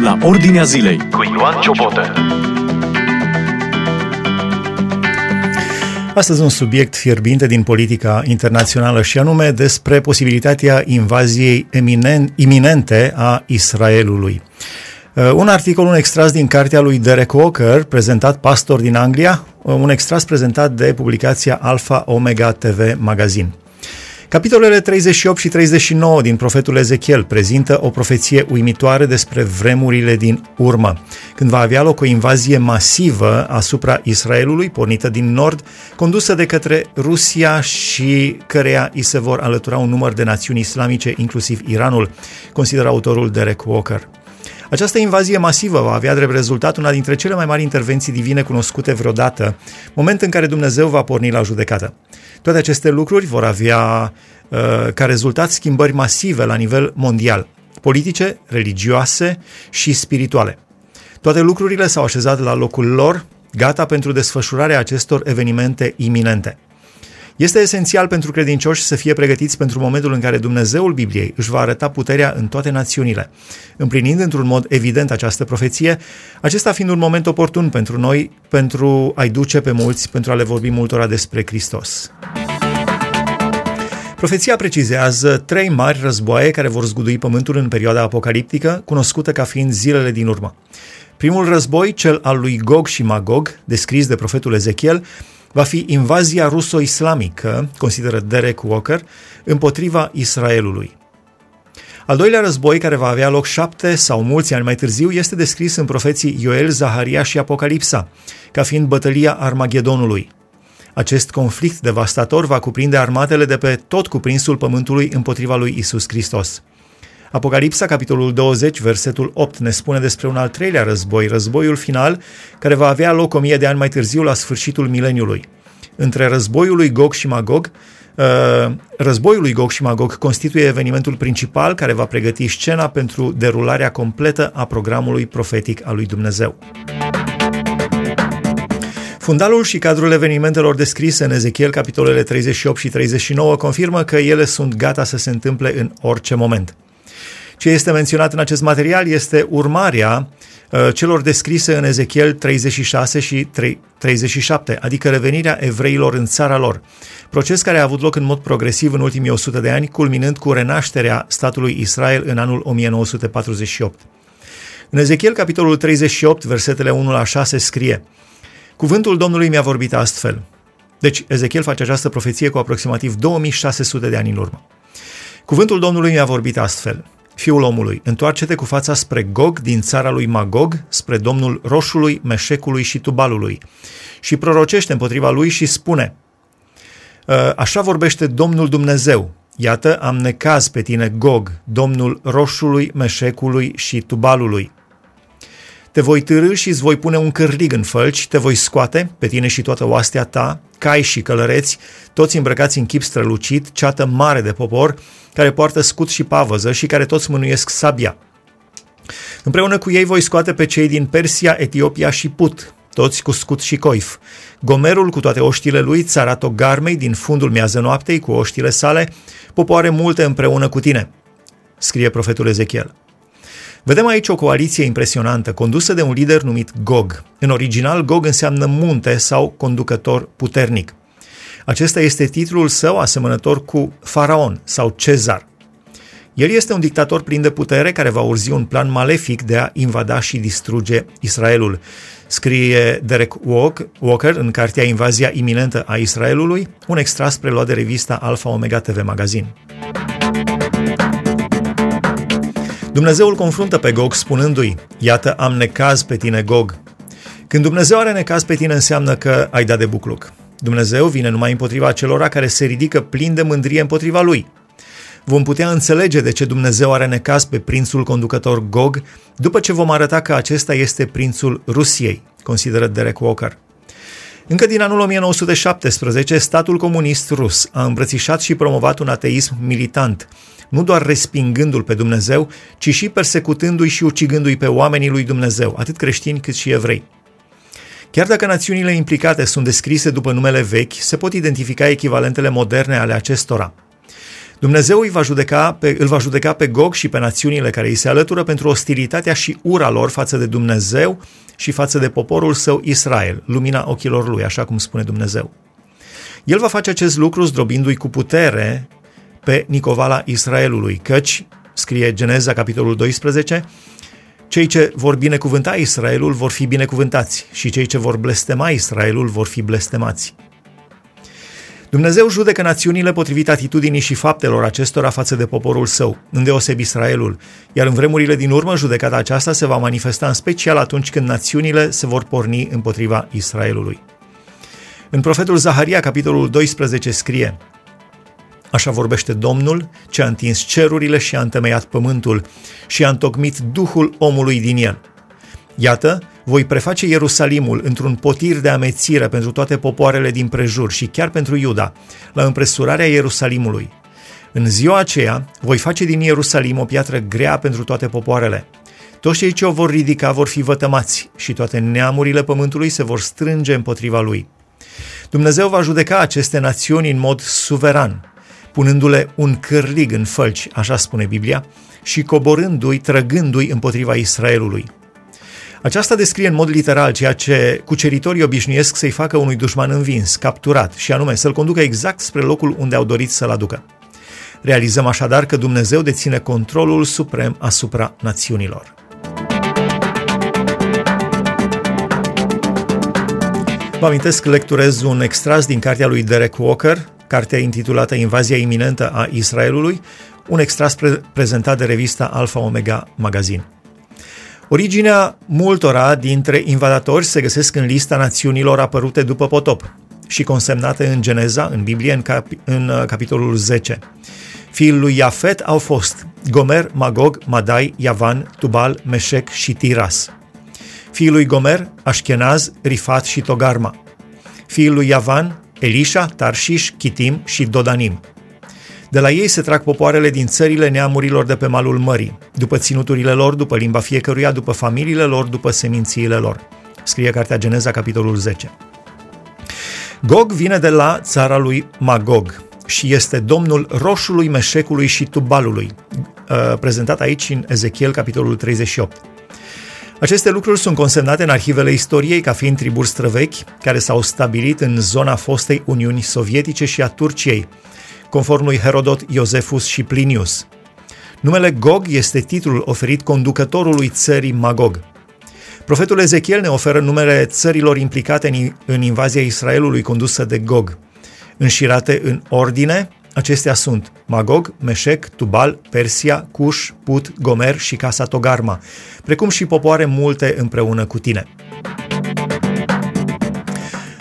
la Ordinea Zilei cu Ioan Ciobotă. Astăzi un subiect fierbinte din politica internațională și anume despre posibilitatea invaziei eminen- iminente a Israelului. Uh, un articol, un extras din cartea lui Derek Walker, prezentat pastor din Anglia, uh, un extras prezentat de publicația Alpha Omega TV Magazine. Capitolele 38 și 39 din profetul Ezechiel prezintă o profeție uimitoare despre vremurile din urmă, când va avea loc o invazie masivă asupra Israelului, pornită din nord, condusă de către Rusia și căreia îi se vor alătura un număr de națiuni islamice, inclusiv Iranul, consideră autorul Derek Walker. Această invazie masivă va avea drept rezultat una dintre cele mai mari intervenții divine cunoscute vreodată, moment în care Dumnezeu va porni la judecată. Toate aceste lucruri vor avea uh, ca rezultat schimbări masive la nivel mondial, politice, religioase și spirituale. Toate lucrurile s-au așezat la locul lor, gata pentru desfășurarea acestor evenimente iminente. Este esențial pentru credincioși să fie pregătiți pentru momentul în care Dumnezeul Bibliei își va arăta puterea în toate națiunile. Împlinind într-un mod evident această profeție, acesta fiind un moment oportun pentru noi, pentru a-i duce pe mulți, pentru a le vorbi multora despre Hristos. Profeția precizează trei mari războaie care vor zgudui pământul în perioada apocaliptică, cunoscută ca fiind zilele din urmă. Primul război, cel al lui Gog și Magog, descris de profetul Ezechiel, va fi invazia ruso-islamică, consideră Derek Walker, împotriva Israelului. Al doilea război, care va avea loc șapte sau mulți ani mai târziu, este descris în profeții Ioel, Zaharia și Apocalipsa, ca fiind bătălia Armagedonului. Acest conflict devastator va cuprinde armatele de pe tot cuprinsul pământului împotriva lui Isus Hristos. Apocalipsa, capitolul 20, versetul 8, ne spune despre un al treilea război, războiul final, care va avea loc o mie de ani mai târziu la sfârșitul mileniului. Între războiul lui Gog și Magog, uh, războiul lui Gog și Magog constituie evenimentul principal care va pregăti scena pentru derularea completă a programului profetic al lui Dumnezeu. Fundalul și cadrul evenimentelor descrise în Ezechiel, capitolele 38 și 39, confirmă că ele sunt gata să se întâmple în orice moment. Ce este menționat în acest material este urmarea uh, celor descrise în Ezechiel 36 și 37, adică revenirea evreilor în țara lor, proces care a avut loc în mod progresiv în ultimii 100 de ani, culminând cu renașterea statului Israel în anul 1948. În Ezechiel, capitolul 38, versetele 1 la 6, scrie Cuvântul Domnului mi-a vorbit astfel. Deci, Ezechiel face această profeție cu aproximativ 2600 de ani în urmă. Cuvântul Domnului mi-a vorbit astfel. Fiul omului, întoarce-te cu fața spre Gog din țara lui Magog, spre domnul Roșului, Meșecului și Tubalului. Și prorocește împotriva lui și spune ă, Așa vorbește Domnul Dumnezeu, iată am necaz pe tine Gog, domnul Roșului, Meșecului și Tubalului. Te voi târâ și îți voi pune un cârlig în fălci, te voi scoate, pe tine și toată oastea ta, cai și călăreți, toți îmbrăcați în chip strălucit, ceată mare de popor, care poartă scut și pavăză și care toți mânuiesc sabia. Împreună cu ei voi scoate pe cei din Persia, Etiopia și Put, toți cu scut și coif. Gomerul cu toate oștile lui, țarato garmei din fundul miază noaptei cu oștile sale, popoare multe împreună cu tine, scrie profetul Ezechiel. Vedem aici o coaliție impresionantă, condusă de un lider numit Gog. În original, Gog înseamnă munte sau conducător puternic. Acesta este titlul său asemănător cu Faraon sau Cezar. El este un dictator plin de putere care va urzi un plan malefic de a invada și distruge Israelul. Scrie Derek Walker în cartea Invazia iminentă a Israelului, un extras preluat de revista Alpha Omega TV Magazine. Dumnezeu îl confruntă pe Gog spunându-i, iată am necaz pe tine Gog. Când Dumnezeu are necaz pe tine înseamnă că ai dat de bucluc. Dumnezeu vine numai împotriva celor care se ridică plin de mândrie împotriva lui. Vom putea înțelege de ce Dumnezeu are necaz pe prințul conducător Gog după ce vom arăta că acesta este prințul Rusiei, consideră Derek Walker. Încă din anul 1917, statul comunist rus a îmbrățișat și promovat un ateism militant, nu doar respingându-l pe Dumnezeu, ci și persecutându-i și ucigându-i pe oamenii lui Dumnezeu, atât creștini cât și evrei. Chiar dacă națiunile implicate sunt descrise după numele vechi, se pot identifica echivalentele moderne ale acestora. Dumnezeu îi va judeca pe, îl va judeca pe Gog și pe națiunile care îi se alătură pentru ostilitatea și ura lor față de Dumnezeu și față de poporul său Israel, lumina ochilor lui, așa cum spune Dumnezeu. El va face acest lucru zdrobindu-i cu putere pe Nicovala Israelului, căci, scrie Geneza, capitolul 12, cei ce vor binecuvânta Israelul vor fi binecuvântați și cei ce vor blestema Israelul vor fi blestemați. Dumnezeu judecă națiunile potrivit atitudinii și faptelor acestora față de poporul său, îndeoseb Israelul, iar în vremurile din urmă judecata aceasta se va manifesta în special atunci când națiunile se vor porni împotriva Israelului. În profetul Zaharia, capitolul 12, scrie Așa vorbește Domnul, ce a întins cerurile și a întemeiat pământul și a întocmit Duhul omului din el. Iată, voi preface Ierusalimul într-un potir de amețire pentru toate popoarele din prejur și chiar pentru Iuda, la împresurarea Ierusalimului. În ziua aceea voi face din Ierusalim o piatră grea pentru toate popoarele. Toți cei ce o vor ridica vor fi vătămați și toate neamurile pământului se vor strânge împotriva lui. Dumnezeu va judeca aceste națiuni în mod suveran, punându-le un cârlig în fălci, așa spune Biblia, și coborându-i, trăgându-i împotriva Israelului. Aceasta descrie în mod literal ceea ce cuceritorii obișnuiesc să-i facă unui dușman învins, capturat, și anume să-l conducă exact spre locul unde au dorit să-l aducă. Realizăm așadar că Dumnezeu deține controlul suprem asupra națiunilor. Vă amintesc că lecturez un extras din cartea lui Derek Walker, cartea intitulată Invazia iminentă a Israelului, un extras pre- prezentat de revista Alpha Omega Magazine. Originea multora dintre invadatori se găsesc în lista națiunilor apărute după potop și consemnate în Geneza, în Biblie, în, cap- în uh, capitolul 10. Fiul lui Iafet au fost Gomer, Magog, Madai, Yavan, Tubal, Meșec și Tiras. Fiul lui Gomer, Ashkenaz, Rifat și Togarma. Fiul lui Yavan, Elisha, Tarșiș, Chitim și Dodanim. De la ei se trag popoarele din țările neamurilor de pe malul mării, după ținuturile lor, după limba fiecăruia, după familiile lor, după semințiile lor. Scrie cartea Geneza, capitolul 10. Gog vine de la țara lui Magog și este domnul roșului, meșecului și tubalului, uh, prezentat aici în Ezechiel, capitolul 38. Aceste lucruri sunt consemnate în arhivele istoriei ca fiind triburi străvechi care s-au stabilit în zona fostei Uniuni Sovietice și a Turciei, conform lui Herodot, Iosefus și Plinius. Numele Gog este titlul oferit conducătorului țării Magog. Profetul Ezechiel ne oferă numele țărilor implicate în invazia Israelului condusă de Gog. Înșirate în ordine, acestea sunt Magog, Meșec, Tubal, Persia, Cush, Put, Gomer și Casa Togarma, precum și popoare multe împreună cu tine.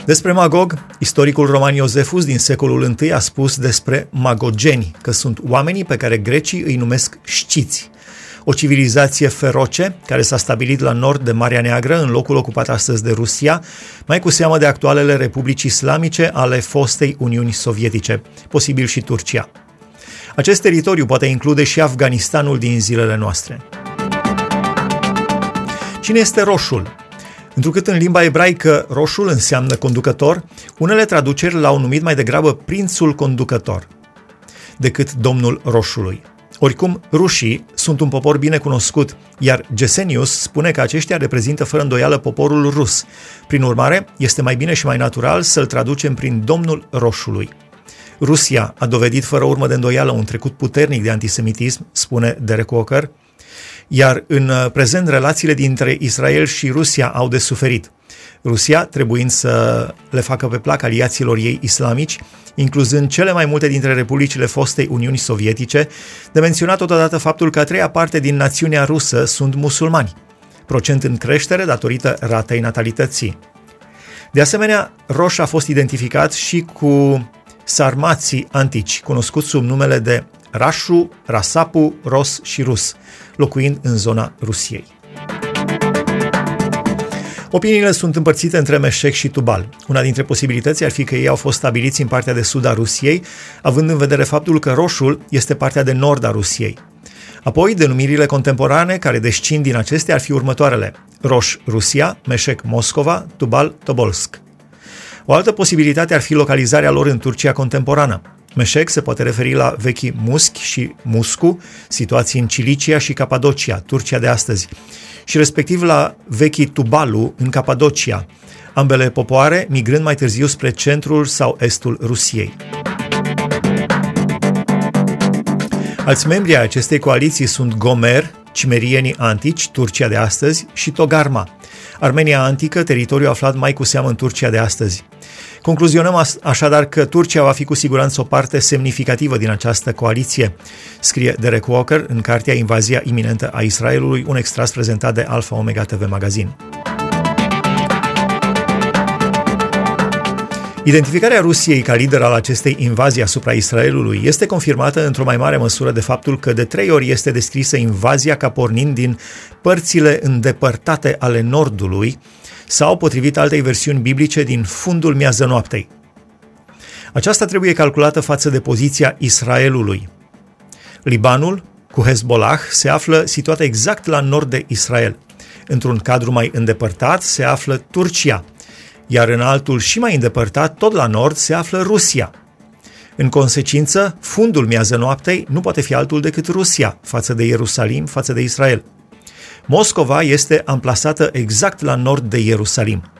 Despre Magog, istoricul roman Iosefus din secolul I a spus despre magogeni, că sunt oamenii pe care grecii îi numesc știți. O civilizație feroce care s-a stabilit la nord de Marea Neagră, în locul ocupat astăzi de Rusia, mai cu seamă de actualele republici islamice ale fostei Uniuni Sovietice, posibil și Turcia. Acest teritoriu poate include și Afganistanul din zilele noastre. Cine este roșul? Întrucât în limba ebraică roșul înseamnă conducător, unele traduceri l-au numit mai degrabă prințul conducător decât domnul roșului. Oricum, rușii sunt un popor bine cunoscut, iar Gesenius spune că aceștia reprezintă fără îndoială poporul rus. Prin urmare, este mai bine și mai natural să-l traducem prin domnul roșului. Rusia a dovedit fără urmă de îndoială un trecut puternic de antisemitism, spune Derek Walker, iar în uh, prezent relațiile dintre Israel și Rusia au de suferit. Rusia trebuind să le facă pe plac aliaților ei islamici, incluzând cele mai multe dintre republicile fostei Uniuni Sovietice, de menționat totodată faptul că a treia parte din națiunea rusă sunt musulmani, procent în creștere datorită ratei natalității. De asemenea, roș a fost identificat și cu sarmații antici, cunoscuți sub numele de Rașu, Rasapu, Ros și Rus, locuind în zona Rusiei. Opiniile sunt împărțite între Meșec și Tubal. Una dintre posibilități ar fi că ei au fost stabiliți în partea de sud a Rusiei, având în vedere faptul că roșul este partea de nord a Rusiei. Apoi, denumirile contemporane care descind din acestea ar fi următoarele. Roș Rusia, Meșec Moscova, Tubal Tobolsk. O altă posibilitate ar fi localizarea lor în Turcia contemporană. Meșec se poate referi la vechii Muschi și Muscu, situații în Cilicia și Capadocia, Turcia de astăzi, și respectiv la vechii Tubalu în Capadocia, ambele popoare migrând mai târziu spre centrul sau estul Rusiei. Alți membri ai acestei coaliții sunt Gomer, cimerienii antici, Turcia de astăzi, și Togarma, Armenia antică, teritoriu aflat mai cu seamă în Turcia de astăzi. Concluzionăm așadar că Turcia va fi cu siguranță o parte semnificativă din această coaliție, scrie Derek Walker în cartea Invazia iminentă a Israelului, un extras prezentat de Alpha Omega TV Magazine. Identificarea Rusiei ca lider al acestei invazii asupra Israelului este confirmată într-o mai mare măsură de faptul că de trei ori este descrisă invazia ca pornind din părțile îndepărtate ale Nordului sau, potrivit altei versiuni biblice, din fundul miază noaptei. Aceasta trebuie calculată față de poziția Israelului. Libanul, cu Hezbollah, se află situată exact la nord de Israel. Într-un cadru mai îndepărtat se află Turcia – iar în altul și mai îndepărtat, tot la nord, se află Rusia. În consecință, fundul miază noaptei nu poate fi altul decât Rusia, față de Ierusalim, față de Israel. Moscova este amplasată exact la nord de Ierusalim.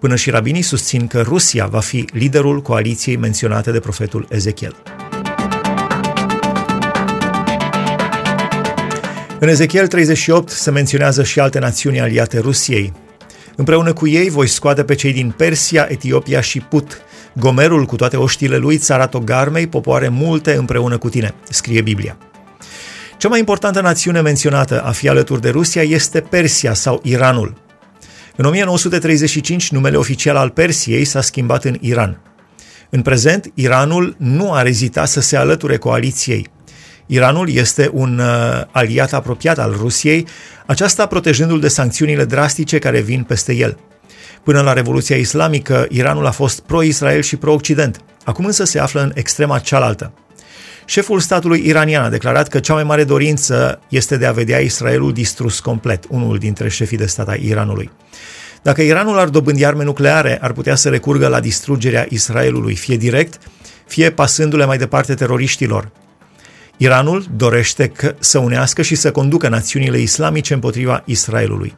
Până și rabinii susțin că Rusia va fi liderul coaliției menționate de profetul Ezechiel. În Ezechiel 38 se menționează și alte națiuni aliate Rusiei, Împreună cu ei voi scoate pe cei din Persia, Etiopia și Put. Gomerul cu toate oștile lui, țara Togarmei, popoare multe împreună cu tine, scrie Biblia. Cea mai importantă națiune menționată a fi alături de Rusia este Persia sau Iranul. În 1935, numele oficial al Persiei s-a schimbat în Iran. În prezent, Iranul nu a rezitat să se alăture coaliției. Iranul este un uh, aliat apropiat al Rusiei, aceasta protejându-l de sancțiunile drastice care vin peste el. Până la Revoluția Islamică, Iranul a fost pro-Israel și pro-Occident. Acum însă se află în extrema cealaltă. Șeful statului iranian a declarat că cea mai mare dorință este de a vedea Israelul distrus complet, unul dintre șefii de stat ai Iranului. Dacă Iranul ar dobândi arme nucleare, ar putea să recurgă la distrugerea Israelului, fie direct, fie pasându-le mai departe teroriștilor. Iranul dorește să unească și să conducă națiunile islamice împotriva Israelului.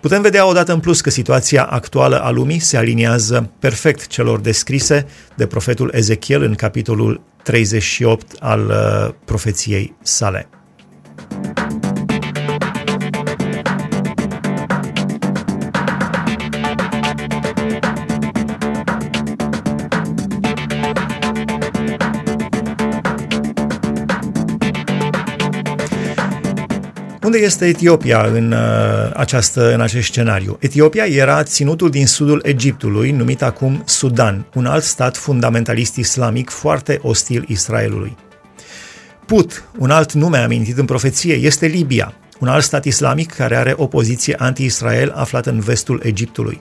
Putem vedea odată în plus că situația actuală a lumii se aliniază perfect celor descrise de profetul Ezechiel în capitolul 38 al uh, profeției sale. Unde este Etiopia în, uh, această, în acest scenariu? Etiopia era ținutul din sudul Egiptului, numit acum Sudan, un alt stat fundamentalist islamic foarte ostil Israelului. Put, un alt nume amintit în profeție, este Libia, un alt stat islamic care are o poziție anti-Israel aflat în vestul Egiptului.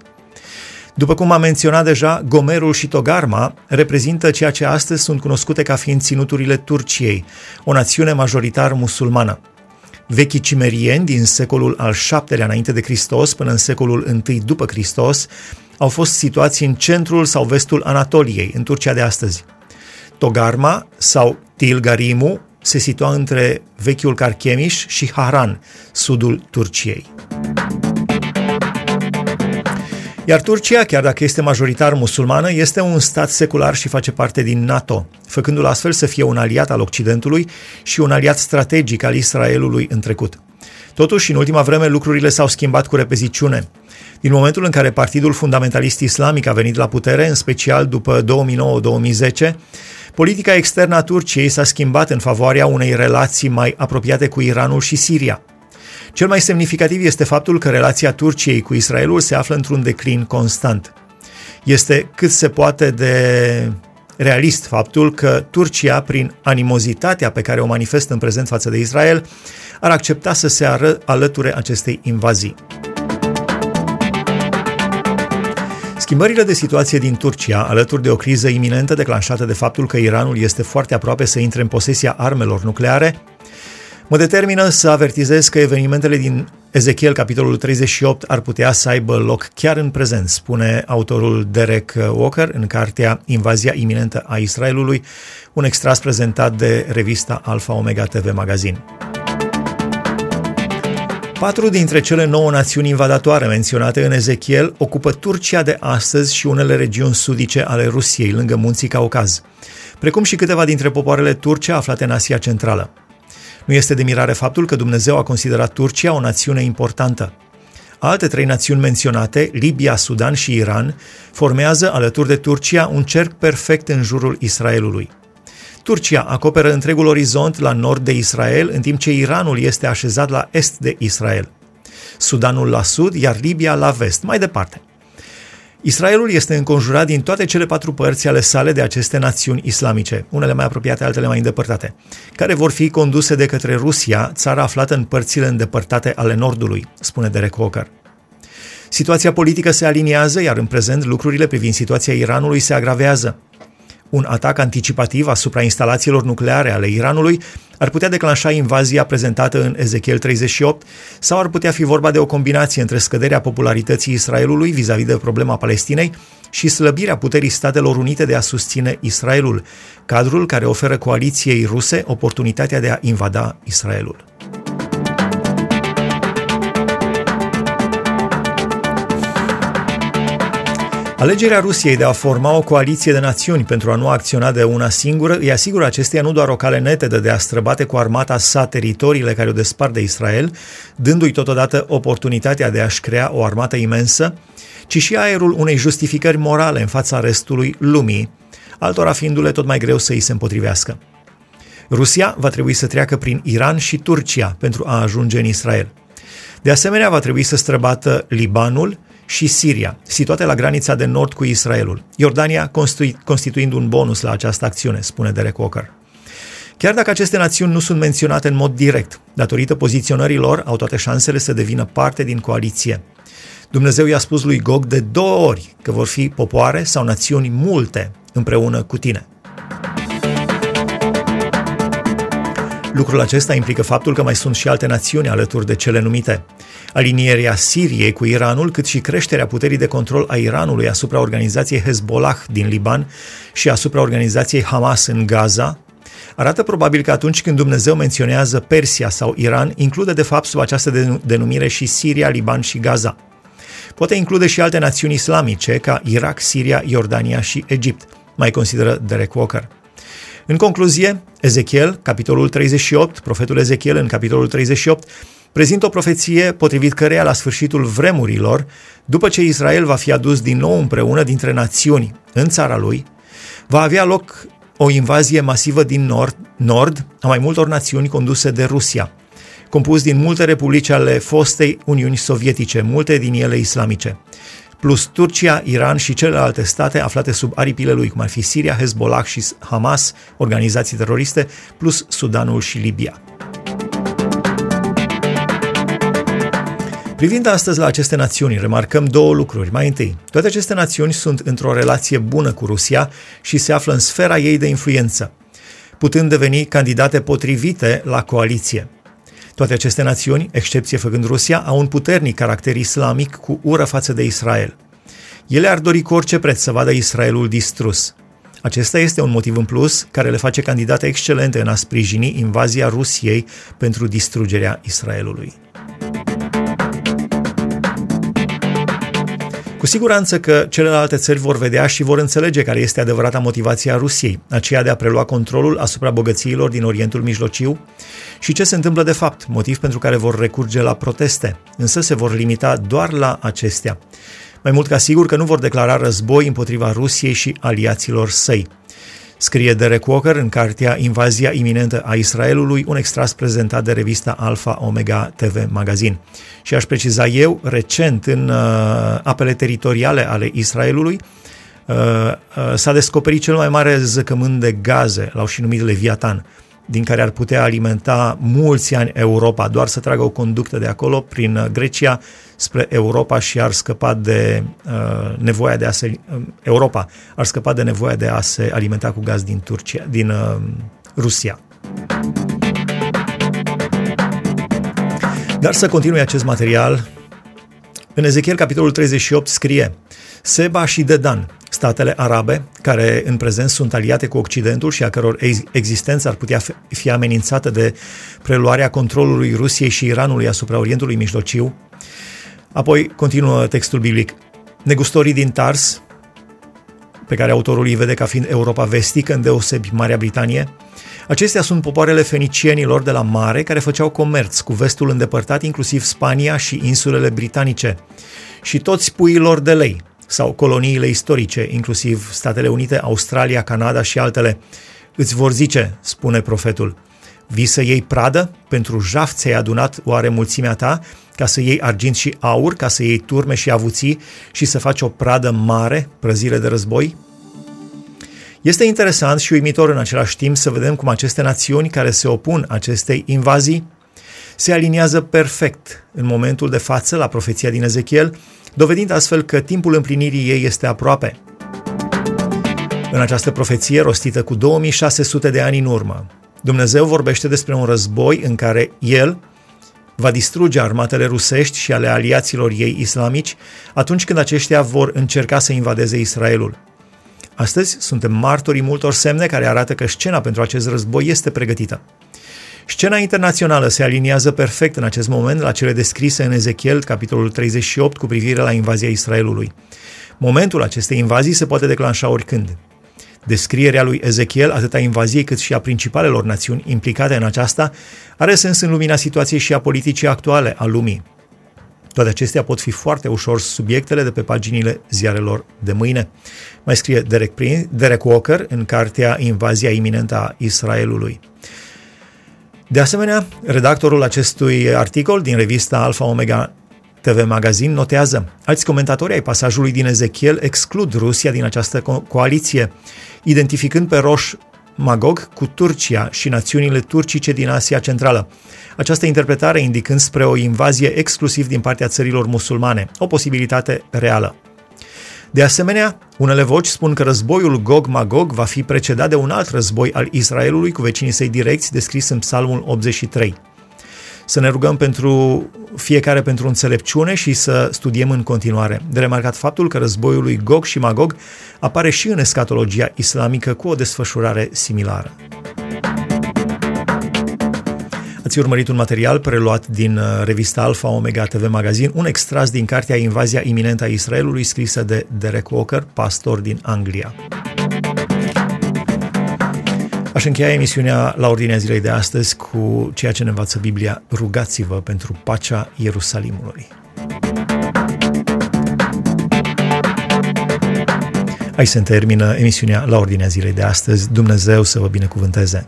După cum am menționat deja, Gomerul și Togarma reprezintă ceea ce astăzi sunt cunoscute ca fiind ținuturile Turciei, o națiune majoritar musulmană. Vechii cimerieni din secolul al VII-lea înainte de Hristos până în secolul I după Hristos au fost situați în centrul sau vestul Anatoliei, în Turcia de astăzi. Togarma sau Tilgarimu se situa între vechiul Carchemiș și Haran, sudul Turciei. Iar Turcia, chiar dacă este majoritar musulmană, este un stat secular și face parte din NATO, făcându-l astfel să fie un aliat al Occidentului și un aliat strategic al Israelului în trecut. Totuși, în ultima vreme, lucrurile s-au schimbat cu repeziciune. Din momentul în care Partidul Fundamentalist Islamic a venit la putere, în special după 2009-2010, politica externă a Turciei s-a schimbat în favoarea unei relații mai apropiate cu Iranul și Siria – cel mai semnificativ este faptul că relația Turciei cu Israelul se află într-un declin constant. Este cât se poate de realist faptul că Turcia, prin animozitatea pe care o manifestă în prezent față de Israel, ar accepta să se ară, alăture acestei invazii. Schimbările de situație din Turcia, alături de o criză iminentă declanșată de faptul că Iranul este foarte aproape să intre în posesia armelor nucleare, Mă determină să avertizez că evenimentele din Ezechiel, capitolul 38, ar putea să aibă loc chiar în prezent, spune autorul Derek Walker în cartea Invazia iminentă a Israelului, un extras prezentat de revista Alpha Omega TV Magazine. Patru dintre cele nouă națiuni invadatoare menționate în Ezechiel ocupă Turcia de astăzi și unele regiuni sudice ale Rusiei, lângă munții Caucaz, precum și câteva dintre popoarele turce aflate în Asia Centrală. Nu este de mirare faptul că Dumnezeu a considerat Turcia o națiune importantă. Alte trei națiuni menționate, Libia, Sudan și Iran, formează alături de Turcia un cerc perfect în jurul Israelului. Turcia acoperă întregul orizont la nord de Israel, în timp ce Iranul este așezat la est de Israel. Sudanul la sud, iar Libia la vest, mai departe. Israelul este înconjurat din toate cele patru părți ale sale de aceste națiuni islamice, unele mai apropiate, altele mai îndepărtate, care vor fi conduse de către Rusia, țara aflată în părțile îndepărtate ale Nordului, spune Derek Walker. Situația politică se aliniază, iar în prezent lucrurile privind situația Iranului se agravează. Un atac anticipativ asupra instalațiilor nucleare ale Iranului ar putea declanșa invazia prezentată în Ezechiel 38 sau ar putea fi vorba de o combinație între scăderea popularității Israelului vis-a-vis de problema Palestinei și slăbirea puterii Statelor Unite de a susține Israelul, cadrul care oferă coaliției ruse oportunitatea de a invada Israelul. Alegerea Rusiei de a forma o coaliție de națiuni pentru a nu acționa de una singură îi asigură acesteia nu doar o cale netedă de a străbate cu armata sa teritoriile care o despart de Israel, dându-i totodată oportunitatea de a-și crea o armată imensă, ci și aerul unei justificări morale în fața restului lumii, altora fiindu-le tot mai greu să îi se împotrivească. Rusia va trebui să treacă prin Iran și Turcia pentru a ajunge în Israel. De asemenea, va trebui să străbată Libanul, și Siria, situate la granița de nord cu Israelul, Iordania constituind un bonus la această acțiune, spune Derek Walker. Chiar dacă aceste națiuni nu sunt menționate în mod direct, datorită poziționării lor, au toate șansele să devină parte din coaliție. Dumnezeu i-a spus lui Gog de două ori că vor fi popoare sau națiuni multe împreună cu tine. Lucrul acesta implică faptul că mai sunt și alte națiuni alături de cele numite. Alinierea Siriei cu Iranul, cât și creșterea puterii de control a Iranului asupra organizației Hezbollah din Liban și asupra organizației Hamas în Gaza, arată probabil că atunci când Dumnezeu menționează Persia sau Iran, include de fapt sub această denumire și Siria, Liban și Gaza. Poate include și alte națiuni islamice ca Irak, Siria, Iordania și Egipt, mai consideră Derek Walker. În concluzie, Ezechiel, capitolul 38, profetul Ezechiel în capitolul 38, prezintă o profeție potrivit căreia la sfârșitul vremurilor, după ce Israel va fi adus din nou împreună dintre națiuni în țara lui, va avea loc o invazie masivă din nord, nord a mai multor națiuni conduse de Rusia, compus din multe republici ale fostei Uniuni Sovietice, multe din ele islamice plus Turcia, Iran și celelalte state aflate sub aripile lui, cum ar fi Siria, Hezbollah și Hamas, organizații teroriste, plus Sudanul și Libia. Privind astăzi la aceste națiuni, remarcăm două lucruri. Mai întâi, toate aceste națiuni sunt într-o relație bună cu Rusia și se află în sfera ei de influență, putând deveni candidate potrivite la coaliție. Toate aceste națiuni, excepție făcând Rusia, au un puternic caracter islamic cu ură față de Israel. Ele ar dori cu orice preț să vadă Israelul distrus. Acesta este un motiv în plus care le face candidate excelente în a sprijini invazia Rusiei pentru distrugerea Israelului. Cu siguranță că celelalte țări vor vedea și vor înțelege care este adevărata motivația Rusiei, aceea de a prelua controlul asupra bogățiilor din Orientul Mijlociu și ce se întâmplă de fapt, motiv pentru care vor recurge la proteste, însă se vor limita doar la acestea. Mai mult ca sigur că nu vor declara război împotriva Rusiei și aliaților săi scrie Derek Walker în cartea Invazia iminentă a Israelului, un extras prezentat de revista Alpha Omega TV Magazine. Și aș preciza eu, recent în uh, apele teritoriale ale Israelului, uh, uh, s-a descoperit cel mai mare zăcământ de gaze, l-au și numit Leviatan, din care ar putea alimenta mulți ani Europa, doar să tragă o conductă de acolo prin uh, Grecia spre Europa și ar scăpa de uh, nevoia de a se uh, Europa ar scăpa de nevoia de a se alimenta cu gaz din Turcia, din uh, Rusia. Dar să continui acest material, în Ezechiel capitolul 38 scrie Seba și Dedan, statele arabe, care în prezent sunt aliate cu Occidentul și a căror existență ar putea fi amenințată de preluarea controlului Rusiei și Iranului asupra Orientului Mijlociu. Apoi continuă textul biblic. Negustorii din Tars, pe care autorul îi vede ca fiind Europa vestică, îndeosebi Marea Britanie, Acestea sunt popoarele fenicienilor de la mare care făceau comerț cu vestul îndepărtat, inclusiv Spania și insulele britanice, și toți puiilor de lei, sau coloniile istorice, inclusiv Statele Unite, Australia, Canada și altele. Îți vor zice, spune profetul, vii să iei pradă? Pentru jaf ți-ai adunat oare mulțimea ta? Ca să iei argint și aur, ca să iei turme și avuții și să faci o pradă mare, prăzire de război? Este interesant și uimitor în același timp să vedem cum aceste națiuni care se opun acestei invazii se aliniază perfect în momentul de față la profeția din Ezechiel, dovedind astfel că timpul împlinirii ei este aproape. În această profeție rostită cu 2600 de ani în urmă, Dumnezeu vorbește despre un război în care El va distruge armatele rusești și ale aliaților ei islamici atunci când aceștia vor încerca să invadeze Israelul. Astăzi suntem martorii multor semne care arată că scena pentru acest război este pregătită. Scena internațională se aliniază perfect în acest moment la cele descrise în Ezechiel, capitolul 38, cu privire la invazia Israelului. Momentul acestei invazii se poate declanșa oricând. Descrierea lui Ezechiel, atât a invaziei cât și a principalelor națiuni implicate în aceasta, are sens în lumina situației și a politicii actuale a lumii. Toate acestea pot fi foarte ușor subiectele de pe paginile ziarelor de mâine. Mai scrie Derek, Prince, Derek Walker în cartea Invazia iminentă a Israelului. De asemenea, redactorul acestui articol din revista Alpha Omega TV Magazine notează alți comentatori ai pasajului din Ezechiel exclud Rusia din această co- coaliție, identificând pe Roș Magog cu Turcia și națiunile turcice din Asia Centrală. Această interpretare indicând spre o invazie exclusiv din partea țărilor musulmane, o posibilitate reală. De asemenea, unele voci spun că războiul Gog-Magog va fi precedat de un alt război al Israelului cu vecinii săi direcți, descris în Psalmul 83. Să ne rugăm pentru fiecare pentru înțelepciune și să studiem în continuare. De remarcat faptul că războiul lui Gog și Magog apare și în escatologia islamică cu o desfășurare similară. Ați urmărit un material preluat din uh, revista Alpha Omega TV Magazine, un extras din cartea Invazia iminentă a Israelului, scrisă de Derek Walker, pastor din Anglia. Aș încheia emisiunea la ordinea zilei de astăzi cu ceea ce ne învață Biblia. Rugați-vă pentru pacea Ierusalimului. Aici se termină emisiunea la ordinea zilei de astăzi. Dumnezeu să vă binecuvânteze!